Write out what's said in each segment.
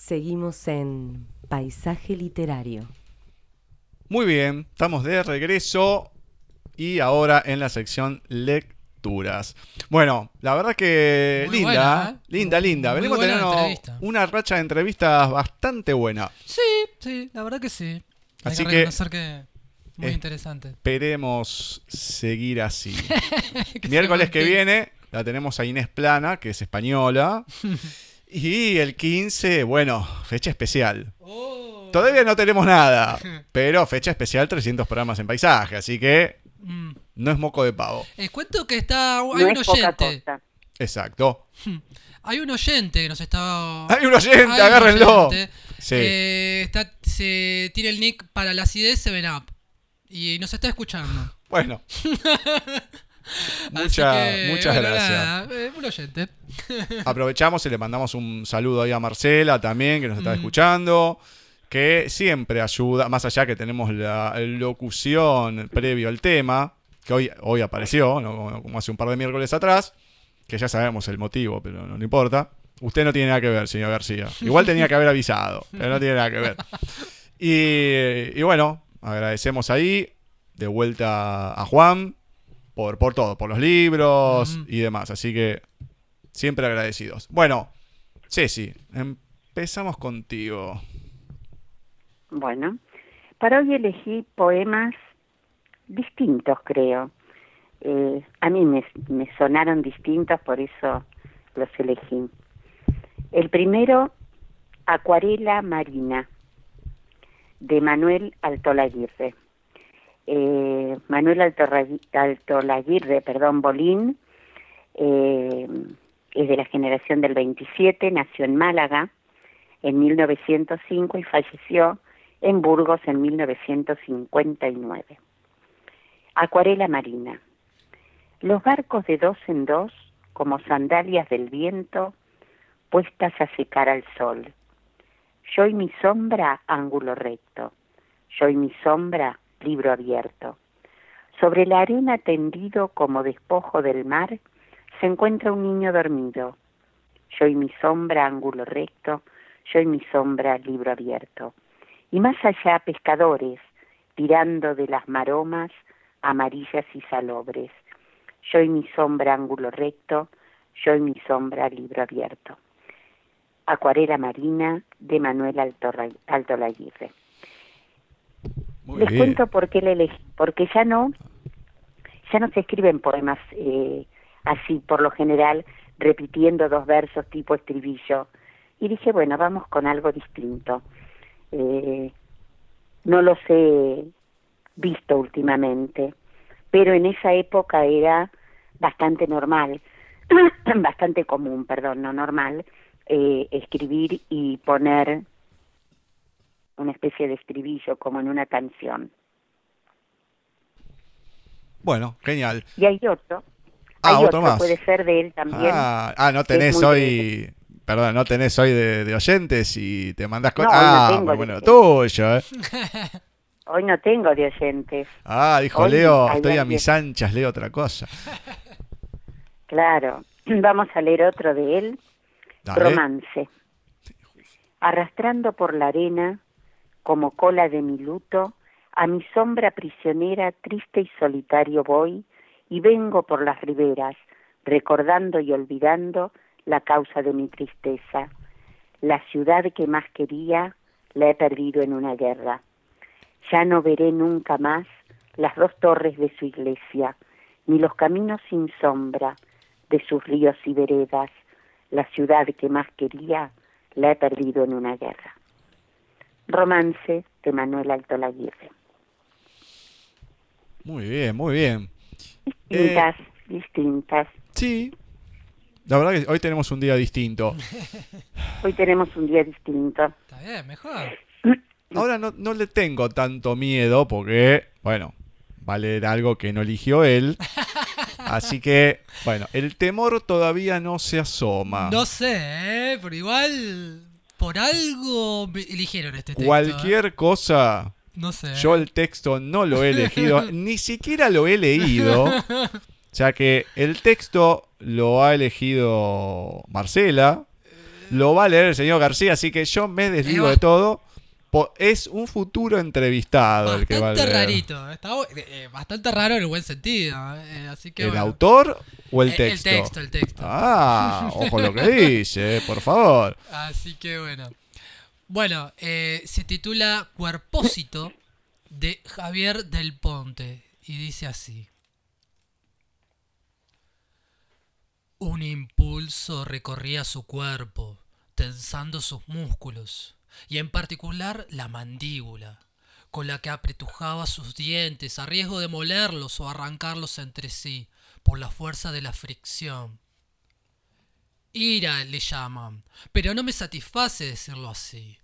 Seguimos en Paisaje Literario. Muy bien, estamos de regreso y ahora en la sección lecturas. Bueno, la verdad que Muy linda, buena, ¿eh? linda, linda. Muy Venimos teniendo una racha de entrevistas bastante buena. Sí, sí, la verdad que sí. Hay Así que reconocer que muy Eh, interesante. Esperemos seguir así. Que Miércoles que viene la tenemos a Inés Plana, que es española. Y el 15, bueno, fecha especial. Oh. Todavía no tenemos nada, pero fecha especial 300 programas en paisaje, así que Mm. no es moco de pavo. Les cuento que está. Hay No un es oyente. Exacto. Hay un oyente que nos está. Hay un oyente, Hay un agárrenlo. oyente. Sí. Eh, está, se tiene el nick para la acidez 7up. Y nos está escuchando. Bueno, Mucha- que, muchas bueno, gracias. nada, eh, un oyente. aprovechamos y le mandamos un saludo ahí a Marcela también, que nos está Mm. escuchando, que siempre ayuda, más allá que tenemos la locución previo al tema, que hoy, hoy apareció, ¿no? como, como hace un par de miércoles atrás, que ya sabemos el motivo, pero no, no importa. Usted no tiene nada que ver, señor García. Igual tenía que haber avisado, pero no tiene nada que ver. Y, y bueno, agradecemos ahí, de vuelta a Juan, por, por todo, por los libros Mm. y demás. Así que siempre agradecidos. Bueno, Ceci, empezamos contigo. Bueno, para hoy elegí poemas distintos, creo. Eh, a mí me, me sonaron distintos, por eso los elegí. El primero, Acuarela Marina, de Manuel Altolaguirre. Eh, Manuel Altolaguirre, perdón, Bolín, eh, es de la generación del 27, nació en Málaga en 1905 y falleció en Burgos en 1959. Acuarela marina. Los barcos de dos en dos, como sandalias del viento, puestas a secar al sol. Yo y mi sombra, ángulo recto. Yo y mi sombra, libro abierto. Sobre la arena tendido como despojo del mar, se encuentra un niño dormido. Yo y mi sombra, ángulo recto. Yo y mi sombra, libro abierto. Y más allá, pescadores, tirando de las maromas amarillas y salobres. Yo y mi sombra, ángulo recto. Yo y mi sombra, libro abierto. Acuarela Marina de Manuel Altorra- Altolaguirre. Muy Les bien. cuento por qué le elegí, porque ya no, ya no se escriben poemas eh, así, por lo general, repitiendo dos versos tipo estribillo. Y dije, bueno, vamos con algo distinto. Eh, no los he visto últimamente, pero en esa época era bastante normal, bastante común, perdón, no normal, eh, escribir y poner una especie de estribillo como en una canción. Bueno, genial. Y hay otro, Ah, hay otro otro, más. puede ser de él también. Ah, ah, no tenés hoy. Perdón, no tenés hoy de, de oyentes y te mandás No, hoy no ah, tengo bueno, tuyo, ¿eh? Hoy no tengo de oyentes, Ah, dijo Hoy Leo, estoy a mis anchas, leo otra cosa. claro. Vamos a leer otro de él, Dale. Romance. Arrastrando por la arena, como cola de mi luto, a mi sombra prisionera, triste y solitario voy, y vengo por las riberas, recordando y olvidando la causa de mi tristeza. La ciudad que más quería, la he perdido en una guerra. Ya no veré nunca más las dos torres de su iglesia, ni los caminos sin sombra de sus ríos y veredas. La ciudad que más quería, la he perdido en una guerra. Romance de Manuel Alto Laguirre. Muy bien, muy bien. Distintas, distintas. Sí. La verdad que hoy tenemos un día distinto. Hoy tenemos un día distinto. Está bien, mejor. Ahora no, no le tengo tanto miedo porque, bueno, va a leer algo que no eligió él. Así que, bueno, el temor todavía no se asoma. No sé, ¿eh? Pero igual. Por algo eligieron este texto. ¿eh? Cualquier cosa, No sé. yo el texto no lo he elegido, ni siquiera lo he leído, ya que el texto lo ha elegido Marcela. lo va a leer el señor García, así que yo me desligo Eh, de todo. Es un futuro entrevistado el que va a Bastante leer. rarito. Está eh, eh, bastante raro en el buen sentido. eh, así que ¿El bueno. autor o el Eh, texto? El texto, el texto. Ah, ojo lo que dice, por favor. Así que bueno. Bueno, eh, se titula Cuerpósito de Javier del Ponte y dice así. Un impulso recorría su cuerpo, tensando sus músculos, y en particular la mandíbula, con la que apretujaba sus dientes a riesgo de molerlos o arrancarlos entre sí por la fuerza de la fricción. Ira le llaman, pero no me satisface decirlo así.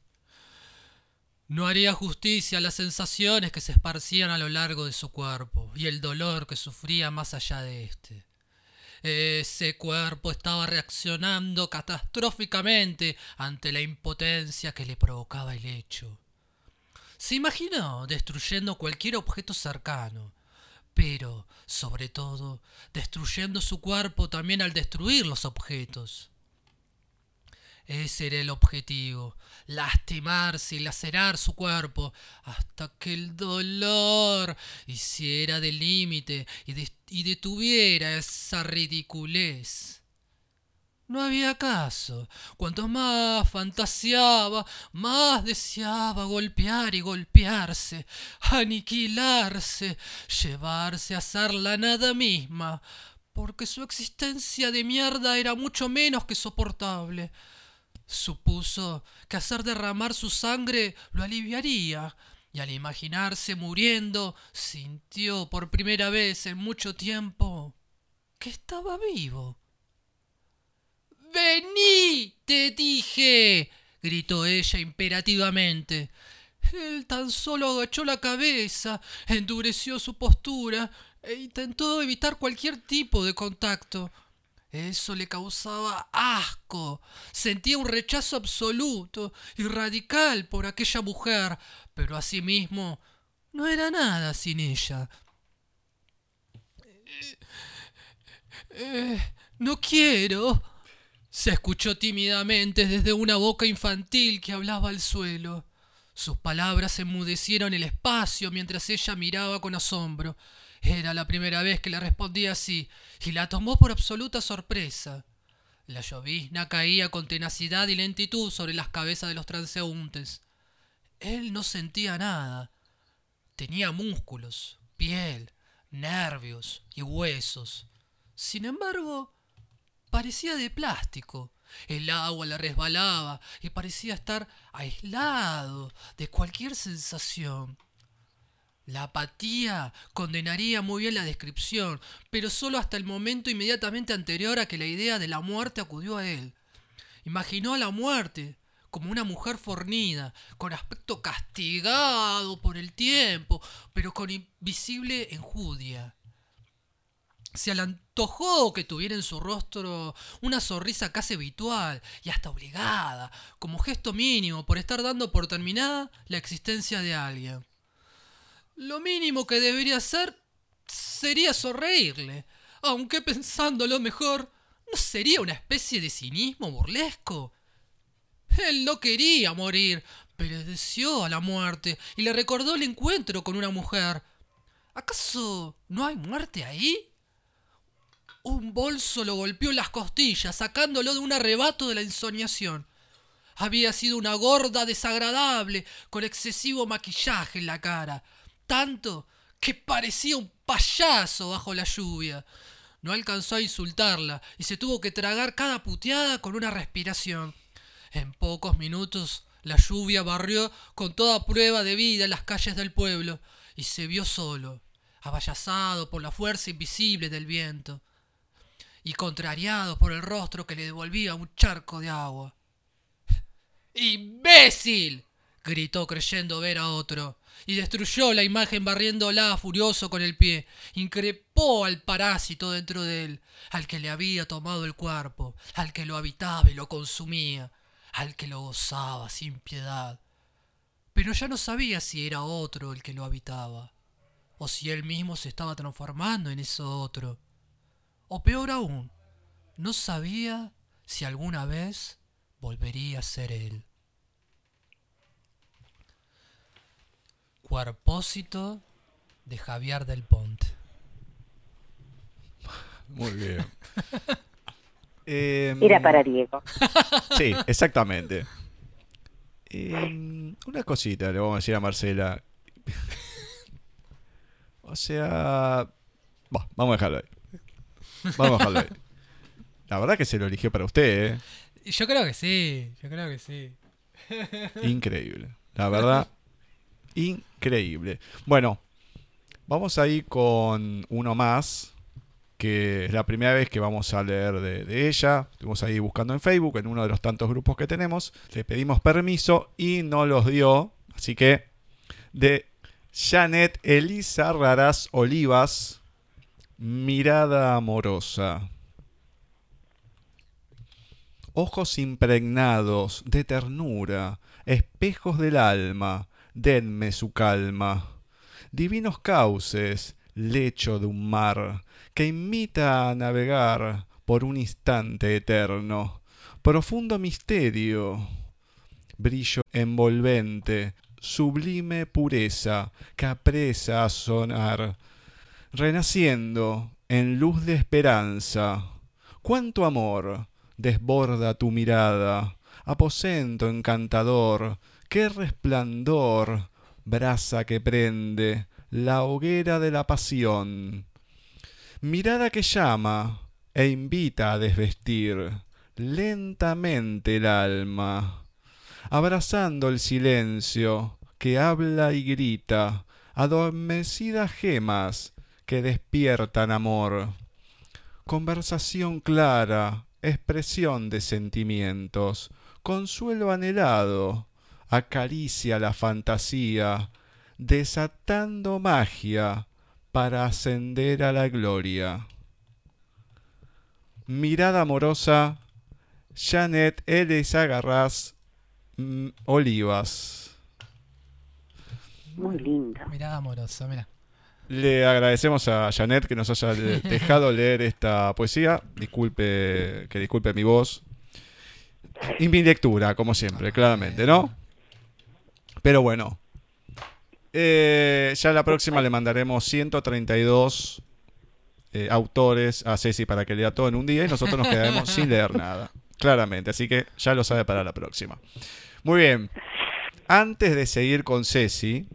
No haría justicia a las sensaciones que se esparcían a lo largo de su cuerpo y el dolor que sufría más allá de éste. Ese cuerpo estaba reaccionando catastróficamente ante la impotencia que le provocaba el hecho. Se imaginó destruyendo cualquier objeto cercano, pero, sobre todo, destruyendo su cuerpo también al destruir los objetos. Ese era el objetivo, lastimarse y lacerar su cuerpo hasta que el dolor hiciera de límite y, y detuviera esa ridiculez. No había caso. Cuanto más fantaseaba, más deseaba golpear y golpearse, aniquilarse, llevarse a ser la nada misma, porque su existencia de mierda era mucho menos que soportable. Supuso que hacer derramar su sangre lo aliviaría, y al imaginarse muriendo, sintió por primera vez en mucho tiempo que estaba vivo. Vení, te dije, gritó ella imperativamente. Él tan solo agachó la cabeza, endureció su postura e intentó evitar cualquier tipo de contacto. Eso le causaba asco. Sentía un rechazo absoluto y radical por aquella mujer, pero asimismo no era nada sin ella. Eh, no quiero. Se escuchó tímidamente desde una boca infantil que hablaba al suelo. Sus palabras enmudecieron el espacio mientras ella miraba con asombro. Era la primera vez que le respondía así, y la tomó por absoluta sorpresa. La llovizna caía con tenacidad y lentitud sobre las cabezas de los transeúntes. Él no sentía nada. Tenía músculos, piel, nervios y huesos. Sin embargo, parecía de plástico. El agua le resbalaba y parecía estar aislado de cualquier sensación. La apatía condenaría muy bien la descripción, pero solo hasta el momento inmediatamente anterior a que la idea de la muerte acudió a él. Imaginó a la muerte como una mujer fornida, con aspecto castigado por el tiempo, pero con invisible enjudia. Se le antojó que tuviera en su rostro una sonrisa casi habitual y hasta obligada, como gesto mínimo por estar dando por terminada la existencia de alguien. Lo mínimo que debería hacer sería sonreírle, aunque pensándolo mejor, ¿no sería una especie de cinismo burlesco? Él no quería morir, pero deseó a la muerte y le recordó el encuentro con una mujer. ¿Acaso no hay muerte ahí? Un bolso lo golpeó en las costillas, sacándolo de un arrebato de la ensoñación. Había sido una gorda desagradable, con excesivo maquillaje en la cara, tanto que parecía un payaso bajo la lluvia. No alcanzó a insultarla y se tuvo que tragar cada puteada con una respiración. En pocos minutos la lluvia barrió con toda prueba de vida las calles del pueblo y se vio solo, abayazado por la fuerza invisible del viento y contrariado por el rostro que le devolvía un charco de agua. ¡Imbécil! gritó creyendo ver a otro, y destruyó la imagen barriéndola furioso con el pie. Increpó al parásito dentro de él, al que le había tomado el cuerpo, al que lo habitaba y lo consumía, al que lo gozaba sin piedad. Pero ya no sabía si era otro el que lo habitaba, o si él mismo se estaba transformando en eso otro. O peor aún, no sabía si alguna vez volvería a ser él. Cuerpósito de Javier del Ponte. Muy bien. Em, Era para Diego. Sí, exactamente. Em, una cosita le vamos a decir a Marcela. o sea... bah, vamos a dejarlo ahí. Vamos a dejarlo. La verdad que se lo eligió para usted, ¿eh? Yo creo que sí, yo creo que sí. Increíble. La verdad, increíble. Bueno, vamos a ir con uno más, que es la primera vez que vamos a leer de, de ella. Estuvimos ahí buscando en Facebook, en uno de los tantos grupos que tenemos. Le pedimos permiso y no los dio. Así que, de Janet Elisa Raraz Olivas, Mirada Amorosa. Ojos impregnados de ternura, espejos del alma, denme su calma. Divinos cauces, lecho de un mar, que invita a navegar por un instante eterno. Profundo misterio, brillo envolvente, sublime pureza, que apresa a sonar, renaciendo en luz de esperanza. Cuánto amor desborda tu mirada, aposento encantador, qué resplandor, brasa que prende, la hoguera de la pasión. Mirada que llama e invita a desvestir lentamente el alma, abrazando el silencio que habla y grita, adormecidas gemas que despiertan amor. Conversación clara, expresión de sentimientos, consuelo anhelado, acaricia la fantasía, desatando magia para ascender a la gloria. Mirada amorosa, Janet Elisa Garraz mm, Olivas. Muy lindo. Mirada amorosa, mira. Le agradecemos a Janet que nos haya de- dejado leer esta poesía. Disculpe, que disculpe mi voz. Y mi lectura, como siempre, claramente, ¿no? Pero bueno. Eh, ya la próxima le mandaremos 132 eh, autores a Ceci para que lea todo en un día y nosotros nos quedaremos sin leer nada. Claramente, así que ya lo sabe para la próxima. Muy bien. Antes de seguir con Ceci,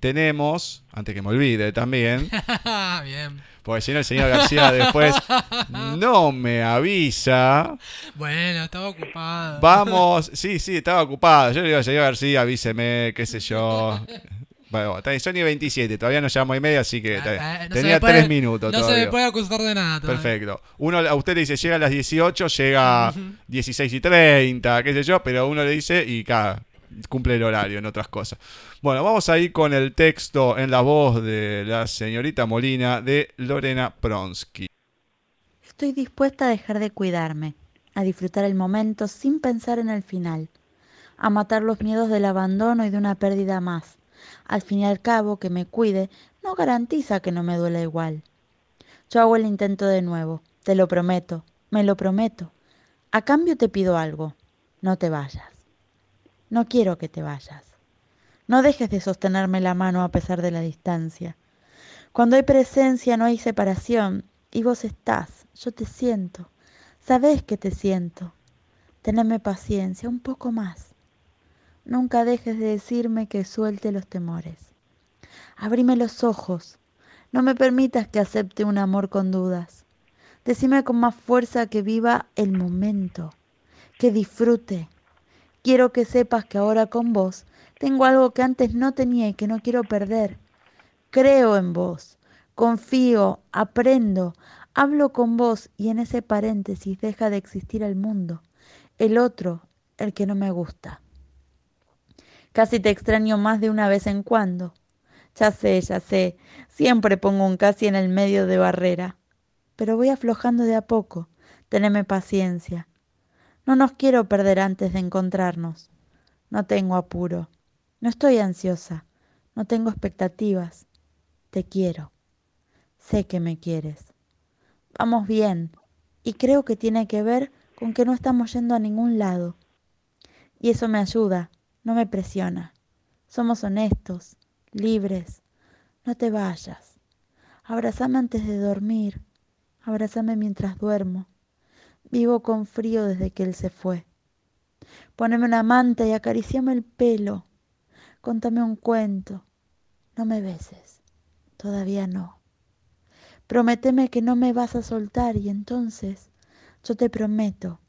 tenemos, antes que me olvide también, Bien. porque si no el señor García después no me avisa. Bueno, estaba ocupado. Vamos, sí, sí, estaba ocupado. Yo le digo al señor García, avíseme, qué sé yo. Bueno, son y 27, todavía no llevamos y media, así que. Ah, ah, no tenía puede- tres minutos No se me puede acusar de nada. todavía. Perfecto. Uno a usted le dice llega a las 18, llega a 16 y 30, qué sé yo, pero uno le dice y cada cumple el horario en otras cosas. Bueno, vamos a ir con el texto en la voz de la señorita Molina de Lorena Pronsky. Estoy dispuesta a dejar de cuidarme, a disfrutar el momento sin pensar en el final, a matar los miedos del abandono y de una pérdida más. Al fin y al cabo, que me cuide no garantiza que no me duela igual. Yo hago el intento de nuevo, te lo prometo, me lo prometo. A cambio te pido algo, no te vayas. No quiero que te vayas. No dejes de sostenerme la mano a pesar de la distancia. Cuando hay presencia no hay separación, y vos estás, yo te siento, sabés que te siento. Teneme paciencia, un poco más. Nunca dejes de decirme que suelte los temores. Abrime los ojos, no me permitas que acepte un amor con dudas. Decime con más fuerza que viva el momento, que disfrute. Quiero que sepas que ahora con vos tengo algo que antes no tenía y que no quiero perder. Creo en vos, confío, aprendo, hablo con vos y en ese paréntesis deja de existir el mundo, el otro, el que no me gusta. Casi te extraño más de una vez en cuando. Ya sé, ya sé, siempre pongo un casi en el medio de barrera, pero voy aflojando de a poco, teneme paciencia. No nos quiero perder antes de encontrarnos. No tengo apuro, no estoy ansiosa, no tengo expectativas. Te quiero. Sé que me quieres. Vamos bien, y creo que tiene que ver con que no estamos yendo a ningún lado. Y eso me ayuda, no me presiona. Somos honestos, libres. No te vayas. Abrazame antes de dormir. Abrazame mientras duermo. Vivo con frío desde que él se fue. Poneme una manta y acariciame el pelo. Contame un cuento. No me beses. Todavía no. Prométeme que no me vas a soltar y entonces yo te prometo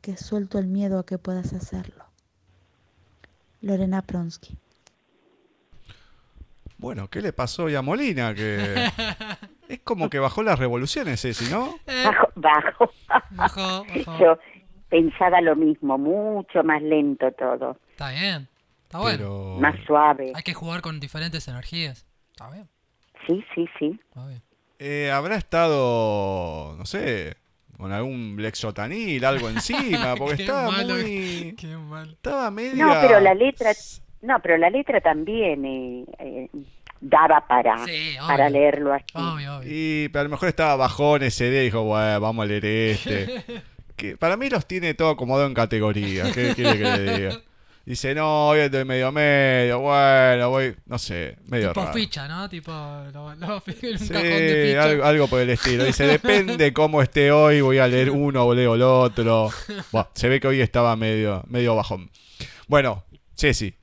que suelto el miedo a que puedas hacerlo. Lorena Pronsky. Bueno, ¿qué le pasó hoy a Molina? Que es como que bajó las revoluciones, ese, ¿no? Bajo, bajo. Bajó, bajó. Yo pensaba lo mismo, mucho más lento todo, Está bien. Está bueno. Pero más suave. Hay que jugar con diferentes energías. Está bien. Sí, sí, sí. Está bien. eh, habrá estado, no sé, con algún lexotanil, algo encima, porque Qué estaba malo, muy... Qué mal. Estaba media... No, pero la letra, no, pero la letra también eh, eh, daba para, Sí, obvio. para leerlo así. Obvio, obvio. Y pero a lo mejor estaba bajón ese día y dijo, bueno, vamos a leer este. que para mí los tiene todo acomodado en categorías. ¿Qué quiere que le diga? Dice, no, hoy estoy medio medio, bueno, voy, no sé, medio tipo raro. ficha, ¿no? Tipo, lo, lo- en un Sí, cajón de ficha. algo, algo por el estilo. Dice, depende cómo esté hoy, voy a leer uno o leo el otro. Se ve que hoy estaba medio, medio bajón. Bueno, Ceci,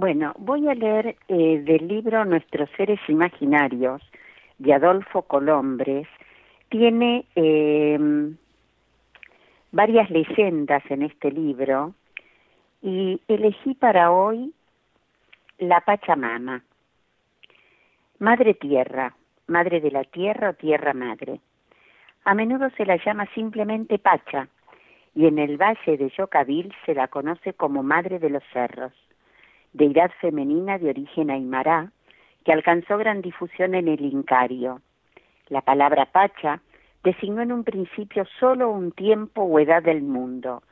Bueno, voy a leer eh, del libro Nuestros seres imaginarios de Adolfo Colombres. Tiene eh, varias leyendas en este libro y elegí para hoy la Pachamama. Madre Tierra, Madre de la Tierra o Tierra Madre. A menudo se la llama simplemente Pacha y en el valle de Yocavil se la conoce como Madre de los Cerros deidad femenina de origen aymará, que alcanzó gran difusión en el Incario. La palabra Pacha designó en un principio solo un tiempo o edad del mundo,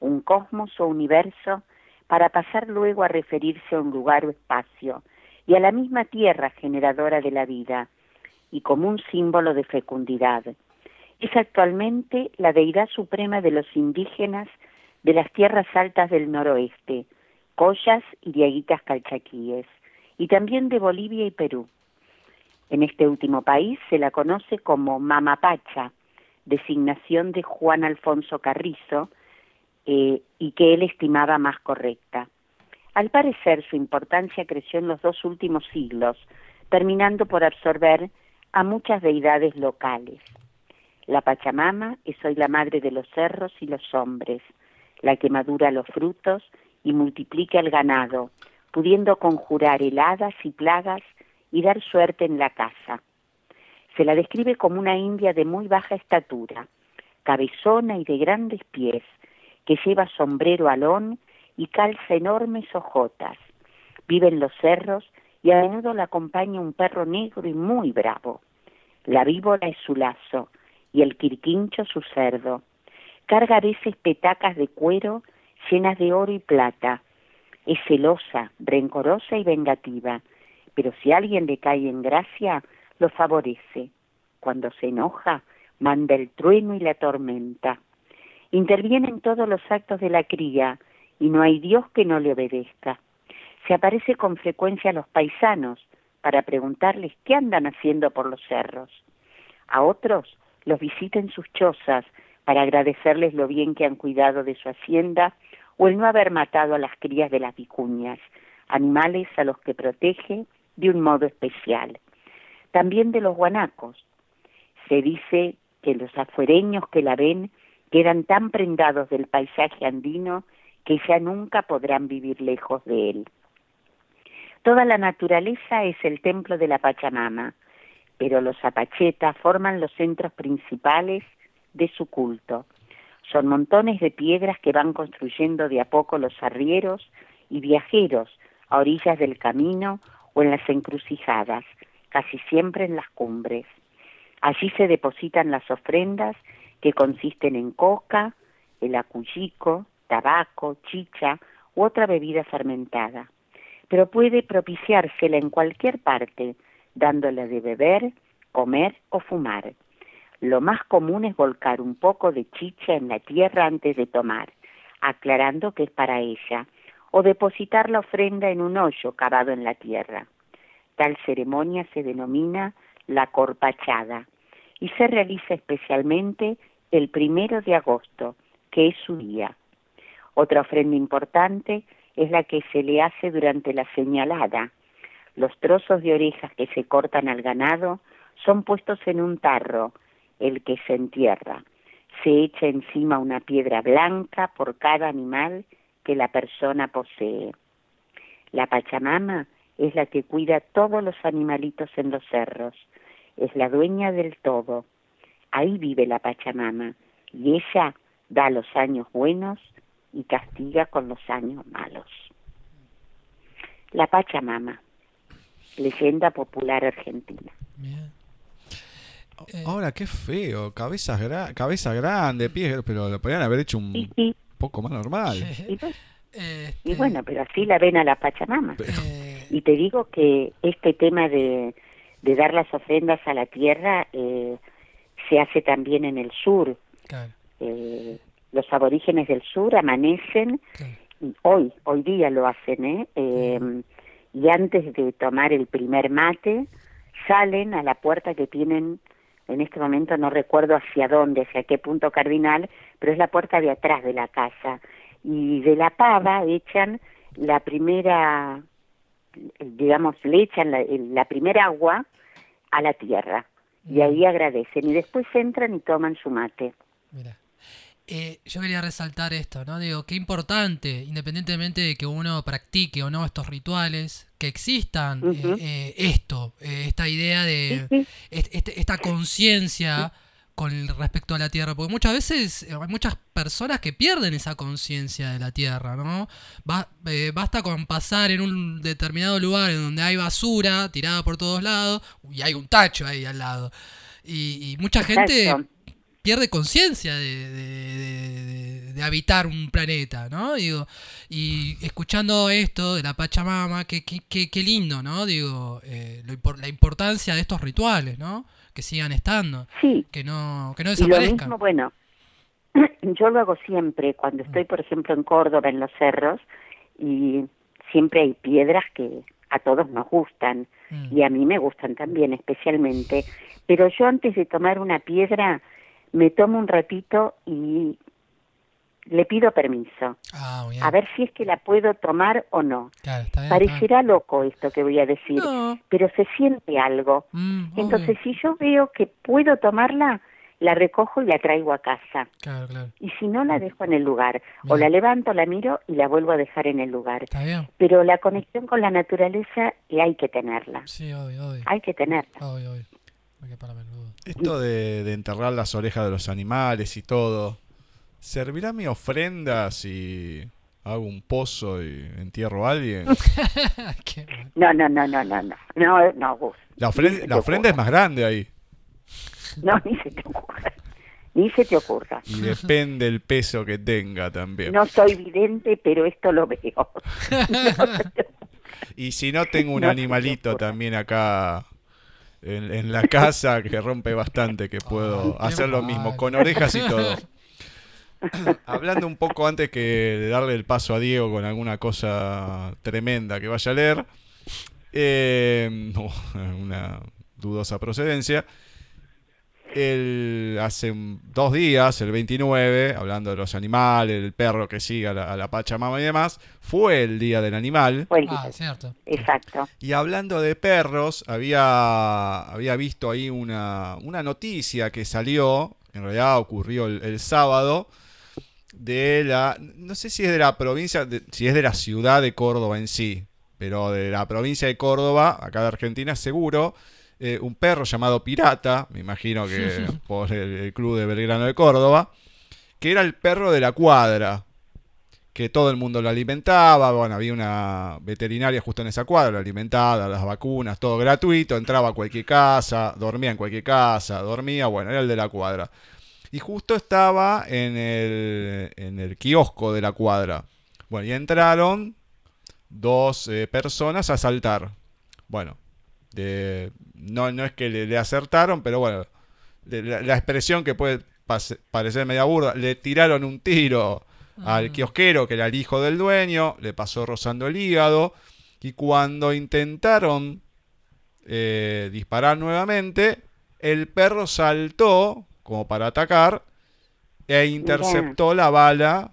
un cosmos o universo, para pasar luego a referirse a un lugar o espacio, y a la misma tierra generadora de la vida, y como un símbolo de fecundidad. Es actualmente la deidad suprema de los indígenas de las tierras altas del noroeste, Collas y Diaguitas Calchaquíes, y también de Bolivia y Perú. En este último país se la conoce como Mamapacha, designación de Juan Alfonso Carrizo, eh, y que él estimaba más correcta. Al parecer su importancia creció en los dos últimos siglos, terminando por absorber a muchas deidades locales. La Pachamama es hoy la madre de los cerros y los hombres, la que madura los frutos y multiplica el ganado, pudiendo conjurar heladas y plagas y dar suerte en la casa. Se la describe como una india de muy baja estatura, cabezona y de grandes pies, que lleva sombrero alón y calza enormes hojotas. Vive en los cerros y a menudo la acompaña un perro negro y muy bravo. La víbora es su lazo y el quirquincho su cerdo. Carga a veces petacas de cuero llenas de oro y plata. Es celosa, rencorosa y vengativa, pero si alguien le cae en gracia, lo favorece. Cuando se enoja, manda el trueno y la tormenta. Interviene en todos los actos de la cría y no hay Dios que no le obedezca. Se aparece con frecuencia a los paisanos para preguntarles qué andan haciendo por los cerros. A otros los visita en sus chozas para agradecerles lo bien que han cuidado de su hacienda o el no haber matado a las crías de las vicuñas, animales a los que protege de un modo especial. También de los guanacos. Se dice que los afuereños que la ven quedan tan prendados del paisaje andino que ya nunca podrán vivir lejos de él. Toda la naturaleza es el templo de la Pachamama, pero los apachetas forman los centros principales de su culto. Son montones de piedras que van construyendo de a poco los arrieros y viajeros a orillas del camino o en las encrucijadas, casi siempre en las cumbres. Allí se depositan las ofrendas que consisten en coca, el acuyico, tabaco, chicha u otra bebida fermentada. Pero puede propiciársela en cualquier parte, dándole de beber, comer o fumar. Lo más común es volcar un poco de chicha en la tierra antes de tomar, aclarando que es para ella, o depositar la ofrenda en un hoyo cavado en la tierra. Tal ceremonia se denomina la corpachada y se realiza especialmente el primero de agosto, que es su día. Otra ofrenda importante es la que se le hace durante la señalada. Los trozos de orejas que se cortan al ganado son puestos en un tarro, el que se entierra. Se echa encima una piedra blanca por cada animal que la persona posee. La Pachamama es la que cuida todos los animalitos en los cerros, es la dueña del todo. Ahí vive la Pachamama y ella da los años buenos y castiga con los años malos. La Pachamama, leyenda popular argentina. Eh, Ahora, qué feo. Cabezas gra- cabeza grande, pies, pero lo podrían haber hecho un Sí, sí, poco más normal. y, pues- este, y bueno, pero así la ven a la Pachamama. eh, Y te digo que este tema de, de dar las ofrendas a la tierra eh, se hace también en el sur. claro, Eh, los aborígenes del sur amanecen, claro. y hoy, hoy día lo hacen, ¿eh? Eh, y antes de tomar el primer mate, salen a la puerta que tienen, en este momento no recuerdo hacia dónde, hacia qué punto cardinal, pero es la puerta de atrás de la casa. Y de la pava echan la primera, digamos, le echan la, la primera agua a la tierra. Y ahí agradecen. Y después entran y toman su mate. Mira. Eh, yo quería resaltar esto, ¿no? Digo, qué importante, independientemente de que uno practique o no estos rituales, que existan eh, eh, esto, eh, esta idea de este- esta conciencia con respecto a la tierra, porque muchas veces hay muchas personas que pierden esa conciencia de la tierra, ¿no? Ba- eh, basta con pasar en un determinado lugar en donde hay basura tirada por todos lados y hay un tacho ahí al lado. Y, y mucha gente. Pierde conciencia de, de- de- de- de habitar un planeta, ¿no? Digo, y escuchando esto de la Pachamama, qué, qué, qué- qué lindo, ¿no? Digo, eh, lo la importancia de estos rituales, ¿no? Que sigan estando, Sí, que no, que no Y lo desaparezcan. mismo, bueno, yo lo hago siempre cuando estoy, por ejemplo, en Córdoba, en los cerros, y siempre hay piedras que a todos nos gustan, Mm. y a mí me gustan también especialmente, pero yo antes de tomar una piedra me tomo un ratito y le pido permiso, Ah, bien. a ver si es que la puedo tomar o no. Claro, está bien, está bien. Parecerá loco esto que voy a decir, No. pero se siente algo. Mm, obvio. Entonces, si yo veo que puedo tomarla, la recojo y la traigo a casa. Claro, claro. Y si no, la dejo en el lugar. O la levanto, la miro y la vuelvo a dejar en el lugar. Está bien. Pero la conexión con la naturaleza eh, hay que tenerla. Sí, obvio, obvio. Hay que tenerla. Obvio, obvio. Esto de, de enterrar las orejas de los animales y todo. ¿Servirá mi ofrenda si hago un pozo y entierro a alguien? No, no, no, no, no, no. No, no, Gus. La, Ni ofren- se te la ofrenda es más grande ahí. No, ni se te ocurra. Ni se te ocurra. Y depende el peso que tenga también. No soy vidente, pero esto lo veo. Y si no, tengo un No se te animalito también acá en, en la casa que rompe bastante, que puedo qué hacer lo mal. mismo, con orejas y todo. Hablando un poco antes que de darle el paso a Diego con alguna cosa tremenda que vaya a leer, eh, no, una dudosa procedencia. El, hace dos días, el 29, hablando de los animales, el perro que sigue a la, a la Pachamama y demás, fue el Día del Animal. Fue el Ah, día. cierto. Exacto. Y hablando de perros, había, había visto ahí una, una noticia que salió, en realidad ocurrió el, el sábado, de la, no sé si es de la provincia, de- si es de la ciudad de Córdoba en sí, pero de la provincia de Córdoba, acá de Argentina seguro, eh, un perro llamado Pirata, me imagino que por el, el club de Belgrano de Córdoba, que era el perro de la cuadra que todo el mundo lo alimentaba, bueno, había una veterinaria justo en esa cuadra, lo alimentaba, las vacunas, todo gratuito, entraba a cualquier casa, dormía en cualquier casa, dormía, bueno, era el de la cuadra. Y justo estaba en el, en el kiosco de la cuadra. Bueno, y entraron dos eh, personas a asaltar. Bueno, de- no, no es que le, le acertaron, pero bueno, de la, la expresión que puede pase- parecer media burda, le tiraron un tiro al kiosquero, que era el hijo del dueño, le pasó rozando el hígado, y cuando intentaron eh, disparar nuevamente, el perro saltó como para atacar e interceptó la bala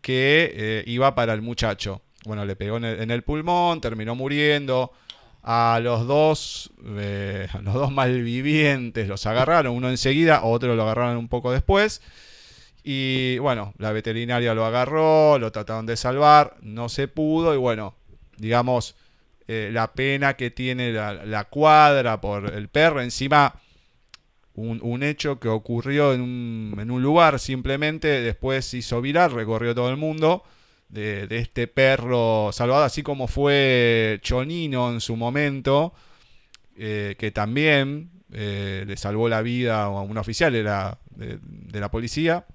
que eh, iba para el muchacho. Bueno, le pegó en el, en el pulmón, terminó muriendo. A los dos, eh, los dos malvivientes los agarraron, uno enseguida, otro lo agarraron un poco después. Y bueno, la veterinaria lo agarró, lo trataron de salvar, no se pudo. Y bueno, digamos, eh, la pena que tiene la, cuadra por el perro. Encima, un, un hecho que ocurrió en un, en un lugar simplemente, después hizo viral, recorrió todo el mundo, de, este perro salvado, así como fue Chonino en su momento, eh, que también eh, le salvó la vida a un oficial de, de la policía.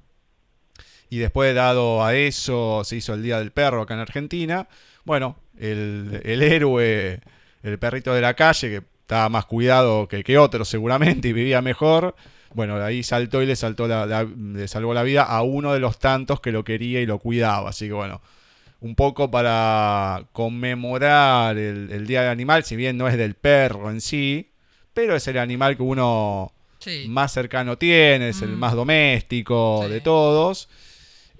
Y después, dado a eso, se hizo el Día del Perro acá en Argentina. Bueno, el, el héroe, el perrito de la calle, que estaba más cuidado que, que otros seguramente y vivía mejor. Bueno, de ahí saltó y le, saltó la, la- le salvó la vida a uno de los tantos que lo quería y lo cuidaba. Así que bueno, un poco para conmemorar el, el Día del Animal, si bien no es del perro en sí, pero es el animal que uno Sí. más cercano tiene, es el Mm. más doméstico Sí. de todos.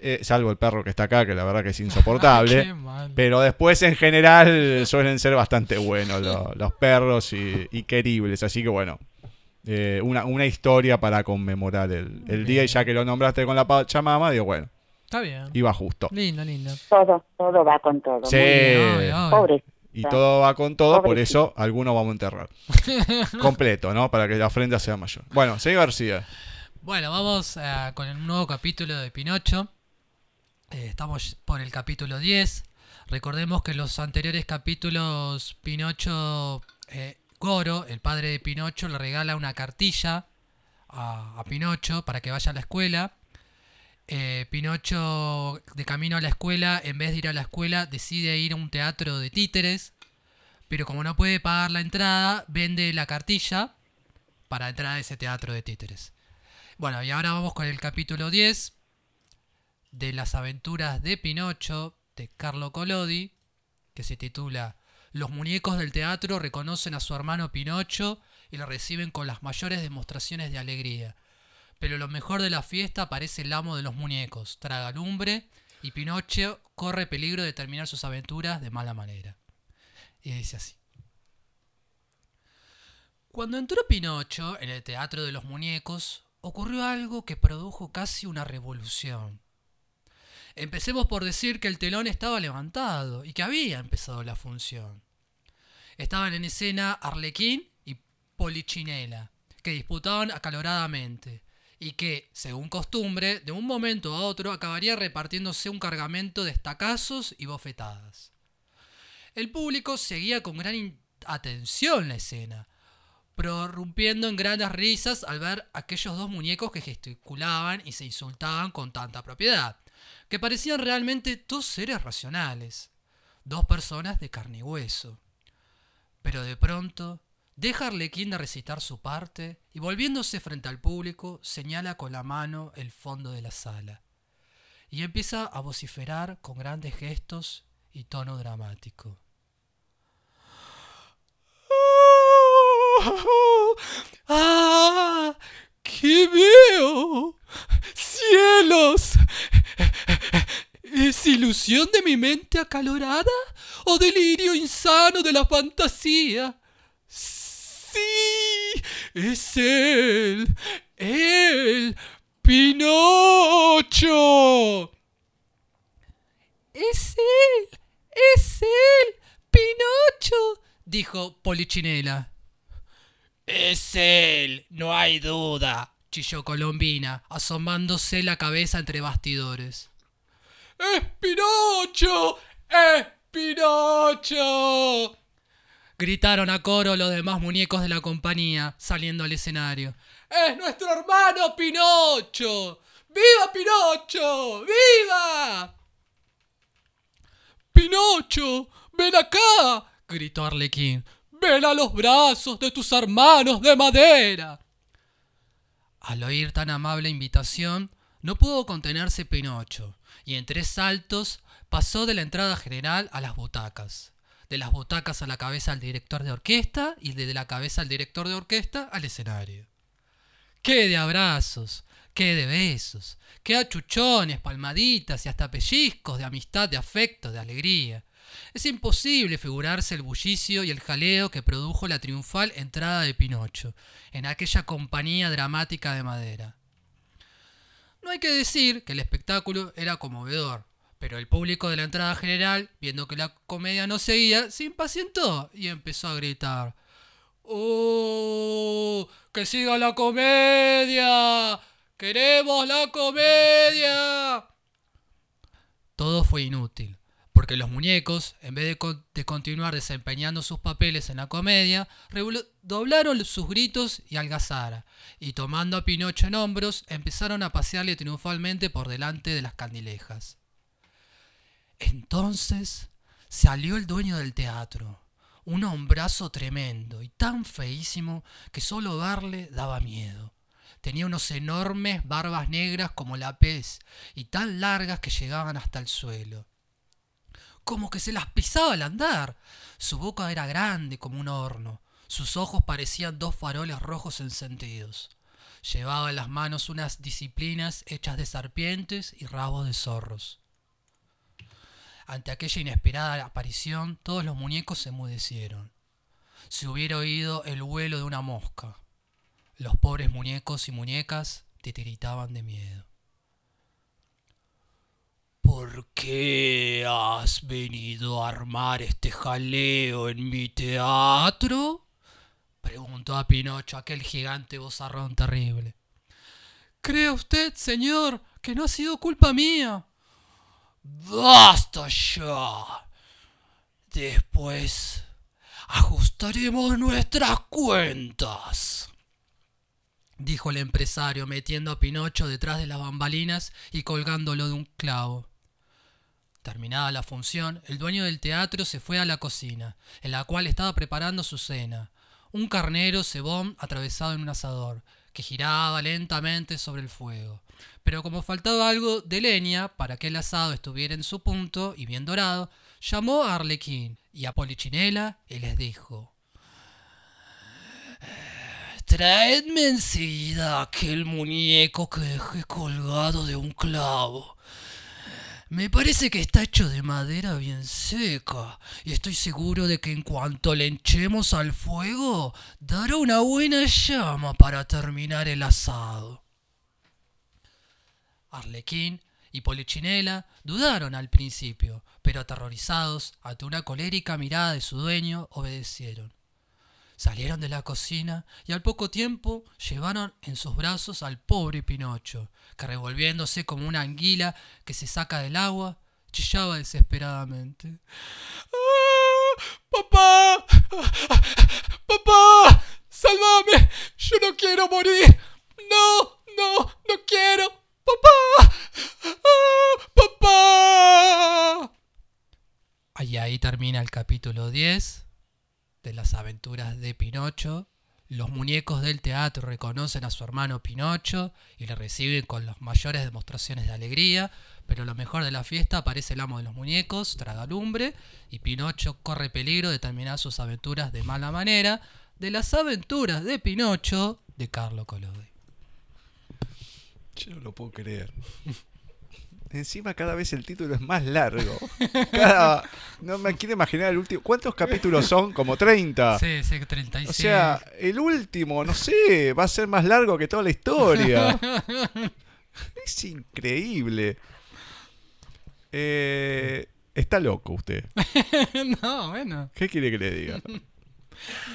Eh, salvo el perro que está acá, que la verdad que es insoportable. Pero después en general suelen ser bastante buenos lo- los, perros y, y queribles. Así que bueno, eh, una, una historia para conmemorar el, el día. Y ya que lo nombraste con la Pachamama, digo, bueno, Está bien. iba justo. Lindo, lindo. Todo, todo va con todo. Sí. Muy bien. Obvio, obvio. Pobre. Y todo va con todo, por eso algunos vamos a enterrar. Completo, ¿no? Para que la ofrenda sea mayor. Bueno, señor García. Bueno, vamos eh, con el nuevo capítulo de Pinocho. Eh, estamos por el capítulo 10. Recordemos que en los anteriores capítulos Pinocho, eh, Goro, el padre de Pinocho, le regala una cartilla a, a Pinocho para que vaya a la escuela. Eh, Pinocho, de camino a la escuela, en vez de ir a la escuela, decide ir a un teatro de títeres. Pero como no puede pagar la entrada, vende la cartilla para entrar a ese teatro de títeres. Bueno, y ahora vamos con el capítulo 10 de las aventuras de Pinocho de Carlo Collodi, que se titula Los muñecos del teatro reconocen a su hermano Pinocho y lo reciben con las mayores demostraciones de alegría. Pero lo mejor de la fiesta aparece el amo de los muñecos, traga lumbre y Pinocho corre peligro de terminar sus aventuras de mala manera. Y dice así. Cuando entró Pinocho en el teatro de los muñecos, ocurrió algo que produjo casi una revolución. Empecemos por decir que el telón estaba levantado y que había empezado la función. Estaban en escena Arlequín y Polichinela, que disputaban acaloradamente, y que, según costumbre, de un momento a otro acabaría repartiéndose un cargamento de estacazos y bofetadas. El público seguía con gran atención la escena, prorrumpiendo en grandes risas al ver aquellos dos muñecos que gesticulaban y se insultaban con tanta propiedad, que parecían realmente dos seres racionales, dos personas de carne y hueso. Pero de pronto, deja Arlequín de recitar su parte y volviéndose frente al público, señala con la mano el fondo de la sala y empieza a vociferar con grandes gestos y tono dramático. ¡Ah! ¿Qué veo? ¡Cielos! ¿Es ilusión de mi mente acalorada o delirio insano de la fantasía? Sí, es él, él, Pinocho. Es él, es él, Pinocho, dijo Polichinela. Es él, no hay duda, chilló Colombina, asomándose la cabeza entre bastidores. ¡Es Pinocho! ¡Es Pinocho! Gritaron a coro los demás muñecos de la compañía, saliendo al escenario. ¡Es nuestro hermano Pinocho! ¡Viva Pinocho! ¡Viva! ¡Pinocho! ¡Ven acá! gritó Arlequín. ¡Ven a los brazos de tus hermanos de madera! Al oír tan amable invitación, no pudo contenerse Pinocho, y en tres saltos pasó de la entrada general a las butacas. De las butacas a la cabeza al director de orquesta y de la cabeza al director de orquesta al escenario. ¡Qué de abrazos! ¡Qué de besos! ¡Qué achuchones, palmaditas y hasta pellizcos de amistad, de afecto, de alegría! Es imposible figurarse el bullicio y el jaleo que produjo la triunfal entrada de Pinocho en aquella compañía dramática de madera. No hay que decir que el espectáculo era conmovedor, pero el público de la entrada general, viendo que la comedia no seguía, se impacientó y empezó a gritar. ¡Oh! ¡Que siga la comedia! ¡Queremos la comedia! Todo fue inútil, porque los muñecos, en vez de, de continuar desempeñando sus papeles en la comedia, doblaron sus gritos y algazara, y tomando a Pinocho en hombros, empezaron a pasearle triunfalmente por delante de las candilejas. Entonces salió el dueño del teatro, un hombrazo tremendo y tan feísimo que solo verle daba miedo. Tenía unos enormes barbas negras como la pez y tan largas que llegaban hasta el suelo. Como que se las pisaba al andar. Su boca era grande como un horno. Sus ojos parecían dos faroles rojos encendidos. Llevaba en las manos unas disciplinas hechas de serpientes y rabos de zorros. Ante aquella inesperada aparición, todos los muñecos se enmudecieron. Se hubiera oído el vuelo de una mosca. Los pobres muñecos y muñecas titiritaban de miedo. ¿Por qué has venido a armar este jaleo en mi teatro? preguntó a Pinocho aquel gigante bozarrón terrible. ¿Cree usted, señor, que no ha sido culpa mía? ¡Basta ya! Después ajustaremos nuestras cuentas. Dijo el empresario metiendo a Pinocho detrás de las bambalinas y colgándolo de un clavo. Terminada la función, el dueño del teatro se fue a la cocina, en la cual estaba preparando su cena. Un carnero cebón atravesado en un asador, que giraba lentamente sobre el fuego. Pero como faltaba algo de leña para que el asado estuviera en su punto y bien dorado, llamó a Arlequín y a Polichinela y les dijo: Traedme enseguida aquel muñeco que dejé colgado de un clavo. Me parece que está hecho de madera bien seca y estoy seguro de que en cuanto le hinchemos al fuego dará una buena llama para terminar el asado. Arlequín y Polichinela dudaron al principio, pero aterrorizados ante una colérica mirada de su dueño, obedecieron. Salieron de la cocina y al poco tiempo llevaron en sus brazos al pobre Pinocho, que revolviéndose como una anguila que se saca del agua, chillaba desesperadamente. ¡Ah! ¡Papá! ¡Papá! ¡Sálvame! ¡Yo no quiero morir! ¡No! ¡No! ¡No quiero! ¡Papá! ¡Ah! ¡Papá! Y ahí termina el capítulo 10 de las aventuras de Pinocho. Los muñecos del teatro reconocen a su hermano Pinocho y le reciben con las mayores demostraciones de alegría, pero lo mejor de la fiesta aparece el amo de los muñecos, Tragalumbre, y Pinocho corre peligro de terminar sus aventuras de mala manera, de las aventuras de Pinocho de Carlo Collodi. Yo no lo puedo creer. Encima cada vez el título es más largo. Cada- no me quiero imaginar el último. ¿Cuántos capítulos son? Como 30. Sí, sí, 36. O sea, el último, no sé, va a ser más largo que toda la historia. es increíble. Eh, está loco usted. no, bueno. ¿Qué quiere que le diga?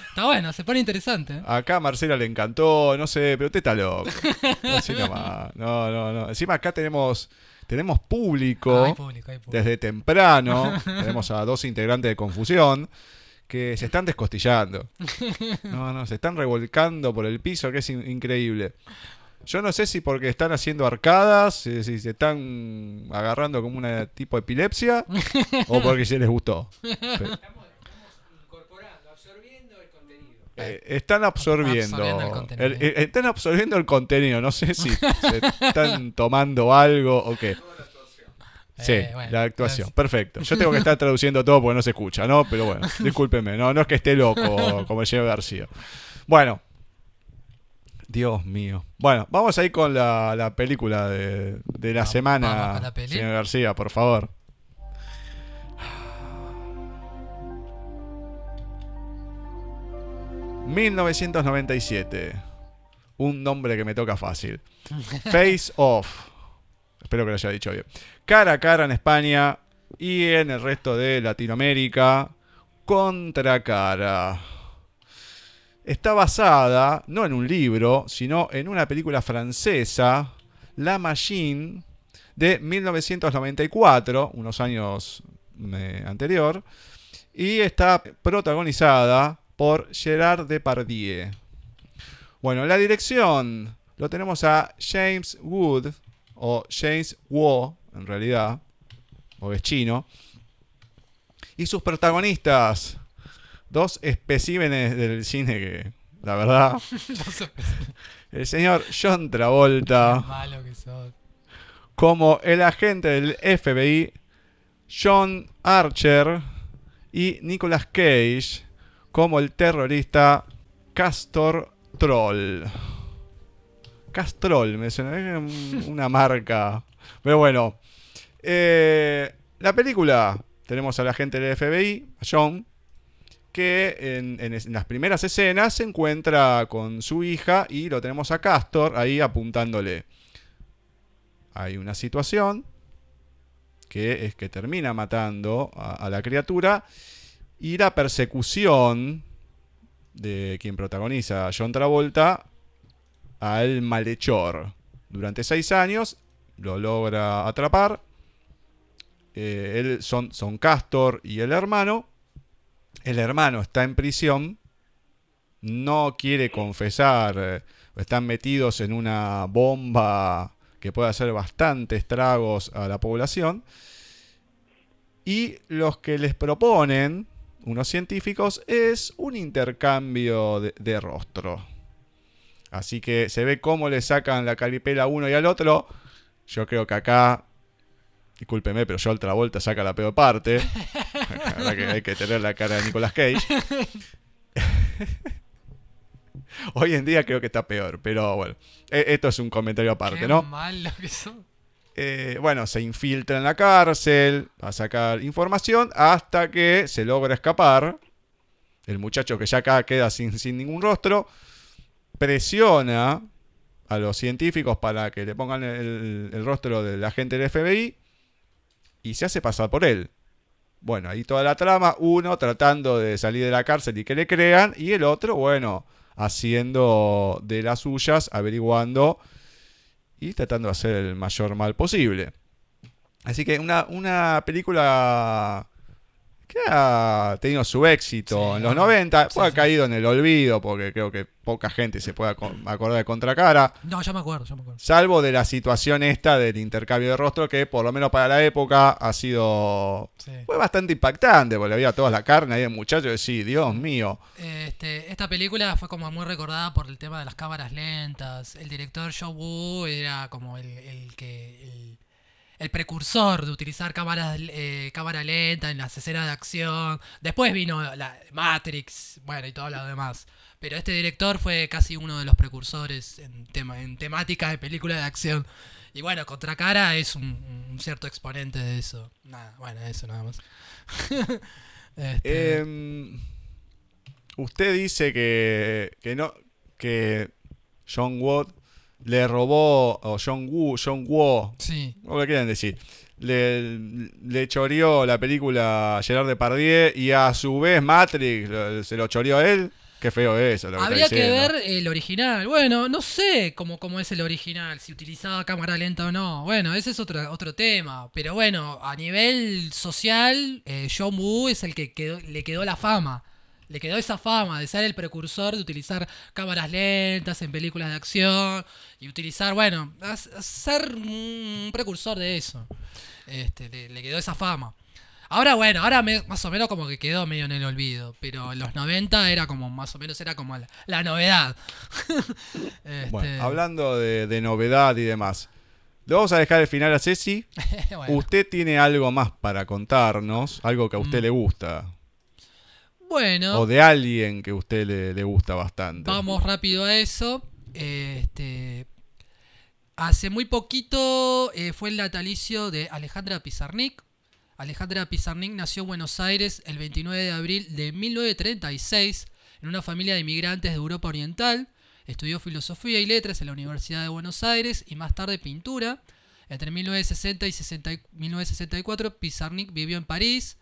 Está bueno, se pone interesante. Acá a Marcela le encantó, no sé, pero usted está loco. Así nomás. No, no, no. Encima acá tenemos, tenemos público. Hay público, hay público. desde temprano. tenemos a dos integrantes de Confusión que se están descostillando. No, no, se están revolcando por el piso, que es in- increíble. Yo no sé si porque están haciendo arcadas, eh, si se están agarrando como una tipo epilepsia, o porque se les gustó. Pero- Eh, están absorbiendo. absorbiendo el contenido. el- eh, están absorbiendo el contenido. No sé si se están tomando algo o qué. Sí, Eh, bueno, la actuación. gracias. Perfecto. Yo tengo que estar traduciendo todo porque no se escucha, ¿no? Pero bueno, discúlpeme. No, no es que esté loco como el señor García. Bueno. Dios mío. Bueno, vamos a ir con la, la película de, de la Vamos- semana, vamos la señor García, por favor. ...1997... ...un nombre que me toca fácil... ...Face Off... ...espero que lo haya dicho bien... ...cara a cara en España... ...y en el resto de Latinoamérica... ...contra cara... Está basada, no en un libro, sino en una película francesa, La Machine, de 1994, unos años eh, anterior, y está protagonizada por Gerard Depardieu. Bueno, en la dirección lo tenemos a James Wood, o James Wu, en realidad, o es chino, y sus protagonistas, dos especímenes del cine que, la verdad, el señor John Travolta malo que sos. como el agente del FBI John Archer y Nicolas Cage como el terrorista Castor Troll. Castrol, me suena una marca. Pero bueno, eh, la película tenemos al agente del FBI, a John, que en, en es- en las primeras escenas se encuentra con su hija y lo tenemos a Castor ahí apuntándole. Hay una situación que es que termina matando a, a la criatura y la persecución de quien protagoniza a John Travolta al malhechor. Durante seis años lo logra atrapar. Eh, él son, son Castor y el hermano. El hermano está en prisión. No quiere confesar. eh, están metidos en una bomba que puede hacer bastante estragos a la población. Y los que les proponen, unos científicos, es un intercambio de, de rostro. Así que se ve cómo le sacan la calipela a uno y al otro. Yo creo que acá, discúlpeme, pero yo otra vuelta saca la peor parte. Verdad que hay que tener la cara de Nicolas Cage. Hoy en día creo que está peor, pero bueno, e- esto es un comentario aparte, Qué ¿no? malo que sos. Eh, bueno, se infiltra en la cárcel a sacar información hasta que se logra escapar. El muchacho que ya acá queda sin, sin ningún rostro presiona a los científicos para que le pongan el, el rostro del agente del FBI y se hace pasar por él. Bueno, ahí toda la trama, uno tratando de salir de la cárcel y que le crean, y el otro, bueno, haciendo de las suyas, averiguando y tratando de hacer el mayor mal posible. Así que una, una película que ha tenido su éxito Sí, en los sí, 90, fue ha sí. caído en el olvido porque creo que poca gente se puede aco- acordar de Contracara, No, ya me acuerdo, ya me acuerdo. salvo de la situación esta del intercambio de rostro que por lo menos para la época ha sido... Fue bastante impactante porque había toda la carne ahí el muchacho y sí, Dios mío. Este, esta película fue como muy recordada por el tema de las cámaras lentas. El director Joe Woo era como el, el que el, el precursor de utilizar cámaras eh, cámara lenta en las escenas de acción. Después vino la Matrix, bueno, y todo lo demás. Pero este director fue casi uno de los precursores en tema en temática de película de acción. Y bueno, Contracara es un, un cierto exponente de eso. Nada, bueno, eso nada más. Este, Em, usted dice que, que no que John Watt le robó o John Woo, John Woo, sí. quieren decir, le, le choreó la película Gerard Depardieu y a su vez Matrix lo- se lo choreó a él. Qué feo eso. Lo que Habría que ver el original. Bueno, no sé cómo, cómo es el original, si utilizaba cámara lenta o no. Bueno, ese es otro, otro tema. Pero bueno, a nivel social, eh, John Woo es el que quedó- le quedó la fama. Le quedó esa fama de ser el precursor de utilizar cámaras lentas en películas de acción y utilizar, bueno, ser un precursor de eso. Este, le, le quedó esa fama. Ahora, bueno, ahora me- más o menos como que quedó medio en el olvido. Pero en los 90 era como, más o menos era como la, la novedad. Este, Bueno, hablando de, de novedad y demás. Le vamos a dejar el final a Ceci. bueno. Usted tiene algo más para contarnos, algo que a usted Mm. le gusta. Bueno. O de alguien que a usted le, le gusta bastante. Vamos rápido a eso. Este, hace muy poquito eh, fue el natalicio de Alejandra Pizarnik. Alejandra Pizarnik nació en Buenos Aires el 29 de abril de 1936 en una familia de inmigrantes de Europa Oriental. Estudió filosofía y letras en la Universidad de Buenos Aires y más tarde pintura. Entre 1960 y 60 y 1964 Pizarnik vivió en París,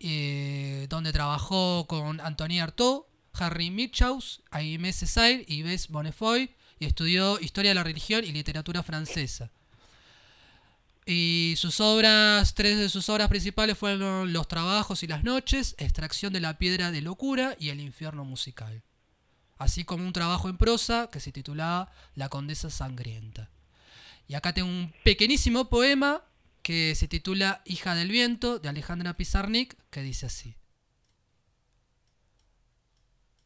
eh, donde trabajó con Antoine Artaud, Harry Mitchaus, Aimé Césaire y Bess Bonnefoy y estudió Historia de la Religión y Literatura Francesa. Y sus obras, tres de sus obras principales fueron Los Trabajos y las Noches, Extracción de la Piedra de Locura y El Infierno Musical. Así como un trabajo en prosa que se titulaba La Condesa Sangrienta. Y acá tengo un pequeñísimo poema que se titula Hija del Viento de Alejandra Pizarnik, que dice así.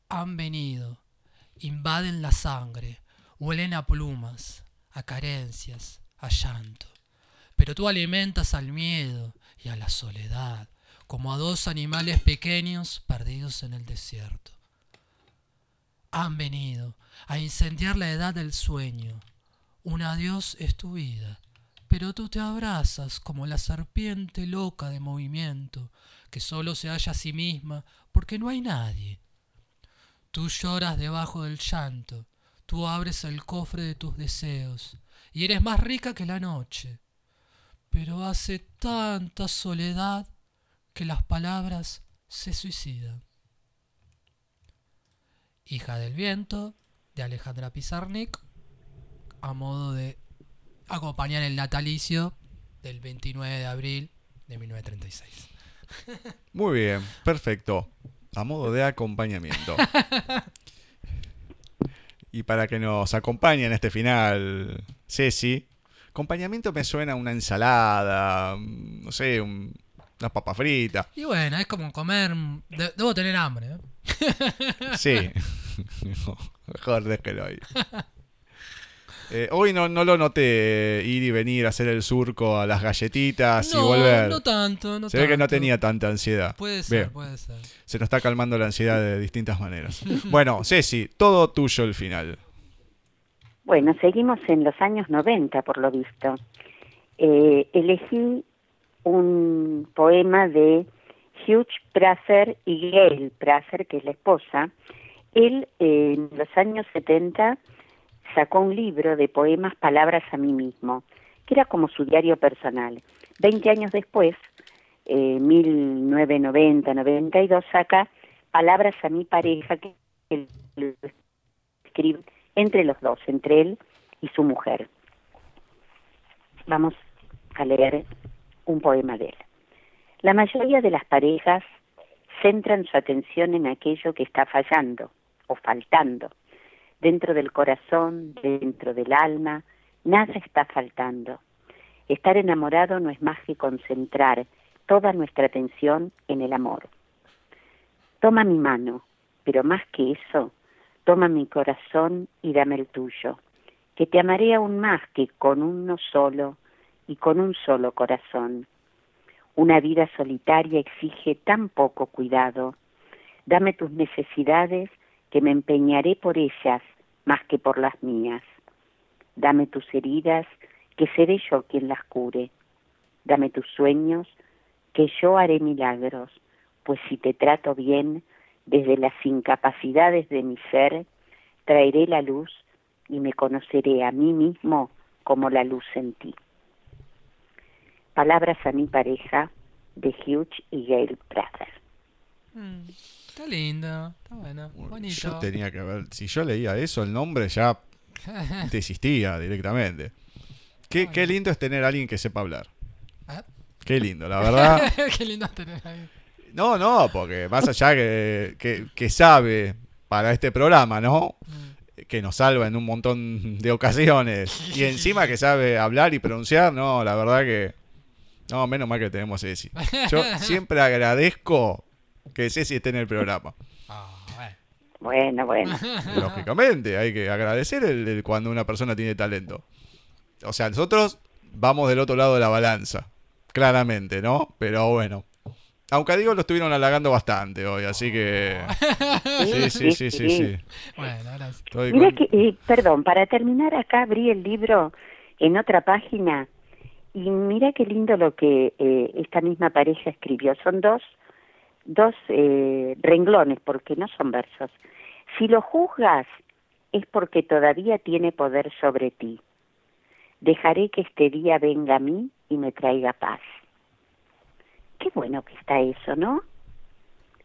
Han venido, invaden la sangre, huelen a plumas, a carencias, a llanto. Pero tú alimentas al miedo y a la soledad, como a dos animales pequeños perdidos en el desierto. Han venido a incendiar la edad del sueño. Un adiós es tu vida, pero tú te abrazas como la serpiente loca de movimiento, que solo se halla a sí misma porque no hay nadie. Tú lloras debajo del llanto, tú abres el cofre de tus deseos, y eres más rica que la noche. Pero hace tanta soledad que las palabras se suicidan. Hija del viento, de Alejandra Pizarnik, a modo de acompañar el natalicio del 29 de abril de 1936. Muy bien, perfecto. A modo de acompañamiento. y para que nos acompañe en este final, Ceci, acompañamiento me suena a una ensalada, mm, no sé, un- una papa frita. Y bueno, es como comer... de- debo tener hambre. ¿eh? Sí. Mejor déjelo ahí. Eh, hoy no, no lo noté ir y venir a hacer el surco a las galletitas y volver. no tanto, no Se ve que no tenía tanta ansiedad. Puede ser, Bien. puede ser. Se nos está calmando la ansiedad de distintas maneras. Bueno, Ceci, todo tuyo el final. Bueno, seguimos en los años 90, por lo visto. Eh, elegí un poema de Hugh Prasser y Gail Prasser, que es la esposa. Él, eh, en los años 70, sacó un libro de poemas Palabras a mí mismo, que era como su diario personal. Veinte años después, eh, 1990-92, saca Palabras a mi pareja, que escribe entre los dos, entre él y su mujer. Vamos a leer un poema de él. La mayoría de las parejas centran su atención en aquello que está fallando o faltando. Dentro del corazón, dentro del alma, nada está faltando. Estar enamorado no es más que concentrar toda nuestra atención en el amor. Toma mi mano, pero más que eso, toma mi corazón y dame el tuyo, que te amaré aún más que con uno solo y con un solo corazón. Una vida solitaria exige tan poco cuidado. Dame tus necesidades que me empeñaré por ellas más que por las mías. Dame tus heridas que seré yo quien las cure. Dame tus sueños que yo haré milagros, pues si te trato bien, desde las incapacidades de mi ser, traeré la luz y me conoceré a mí mismo como la luz en ti. Palabras a mi pareja de Hugh y Gail Prather. Mm, está lindo, está bueno, bonito. Yo tenía que ver, si yo leía eso, el nombre ya desistía directamente. Qué, qué lindo es tener a alguien que sepa hablar. Ah. Qué lindo, la verdad. Qué lindo tener ahí. No, no, porque más allá que, que, que sabe para este programa, ¿no? Mm. Que nos salva en un montón de ocasiones. Y encima que sabe hablar y pronunciar, no, la verdad que No, menos mal que tenemos a Ceci. Yo siempre agradezco que Ceci esté en el programa. Ah, bueno. Bueno, bueno. Lógicamente, hay que agradecer el, el cuando una persona tiene talento. O sea, nosotros vamos del otro lado de la balanza. Claramente, ¿no? Pero bueno. Aunque a Diego lo estuvieron halagando bastante hoy, así que. Sí, sí, sí, sí, sí. Bueno, gracias. Mira con- que, eh, perdón, para terminar acá abrí el libro en otra página y mira qué lindo lo que eh, esta misma pareja escribió. Son dos, dos eh, renglones, porque no son versos. Si lo juzgas es porque todavía tiene poder sobre ti. Dejaré que este día venga a mí y me traiga paz. Qué bueno que está eso, ¿no?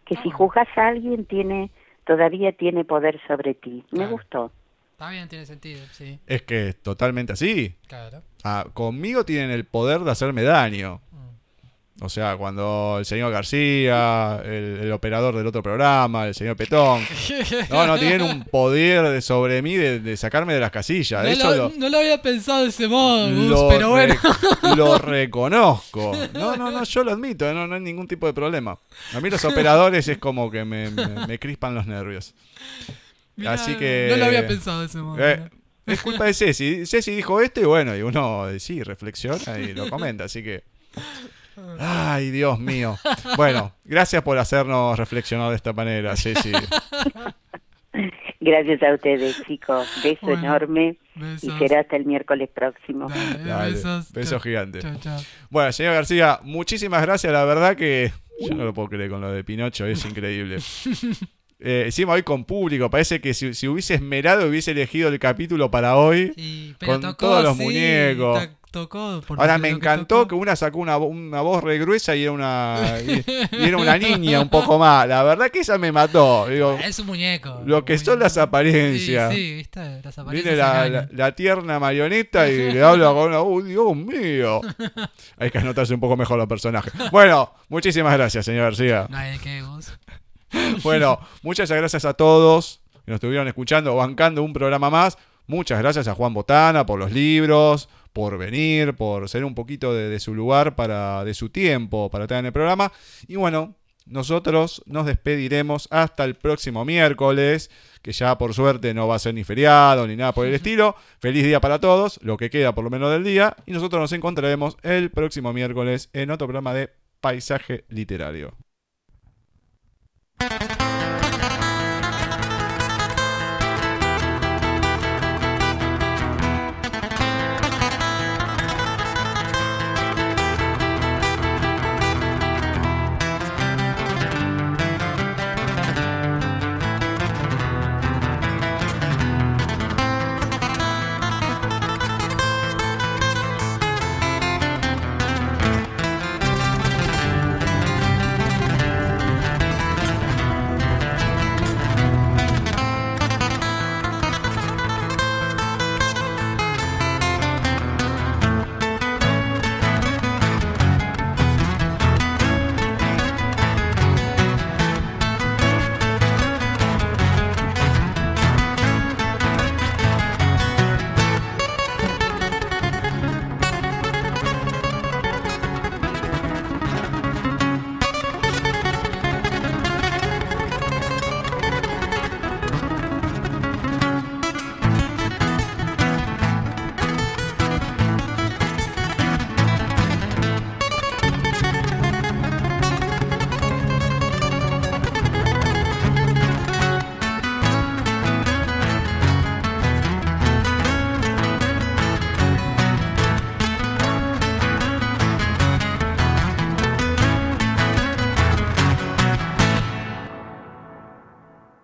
Que si juzgas a alguien tiene todavía tiene poder sobre ti. Me Claro. gustó. Está bien, tiene sentido, sí, Es que es totalmente así. claro. Ah, conmigo tienen el poder de hacerme daño. Mm. O sea, cuando el señor García, el, el operador del otro programa, el señor Petón. No, no, tienen un poder de- sobre mí de, de sacarme de las casillas. No, Eso lo, lo, no lo había pensado de ese modo, lo pero bueno. re- lo reconozco. No, no, no, yo lo admito, no, no hay ningún tipo de problema. A mí los operadores es como que me, me- me crispan los nervios. Mirá, así que- No lo había pensado de ese modo. Eh, es culpa de Ceci. Ceci dijo esto y bueno, y uno eh, sí reflexiona y lo comenta, así que. Ay, Dios mío. Bueno, gracias por hacernos reflexionar de esta manera, Ceci. Gracias a ustedes, chicos. Beso Bueno, enorme y Besos. será hasta el miércoles próximo. Dale, Dale, besos. beso Chau, gigante. chau, chau. Bueno, señor García, muchísimas gracias. La verdad que yo no lo puedo creer con lo de Pinocho, es increíble. Eh, encima hoy con público, parece que si, si hubiese esmerado hubiese elegido el capítulo para hoy. Sí, pero Con tocó, todos los sí, muñecos. To- tocó por Ahora me que encantó que una sacó una, una voz re gruesa y era una y, y era una niña un poco más. La verdad que esa me mató. Digo, Es un muñeco. lo que son las apariencias. Sí, sí, viste, las apariencias. Viene la, la, tierna marioneta y le habla con una. ¡Oh, Dios mío! Hay que anotarse un poco mejor los personajes. Bueno, muchísimas gracias, señor García. No hay qué, Gus. Bueno, muchas gracias a todos que nos estuvieron escuchando, bancando un programa más. Muchas gracias a Juan Botana por los libros, por venir, por ser un poquito de, de su lugar, para, de su tiempo para estar en el programa. Y bueno, nosotros nos despediremos hasta el próximo miércoles, que ya por suerte no va a ser ni feriado ni nada por el estilo. Feliz día para todos, lo que queda por lo menos del día. Y nosotros nos encontraremos el próximo miércoles en otro programa de Paisaje Literario.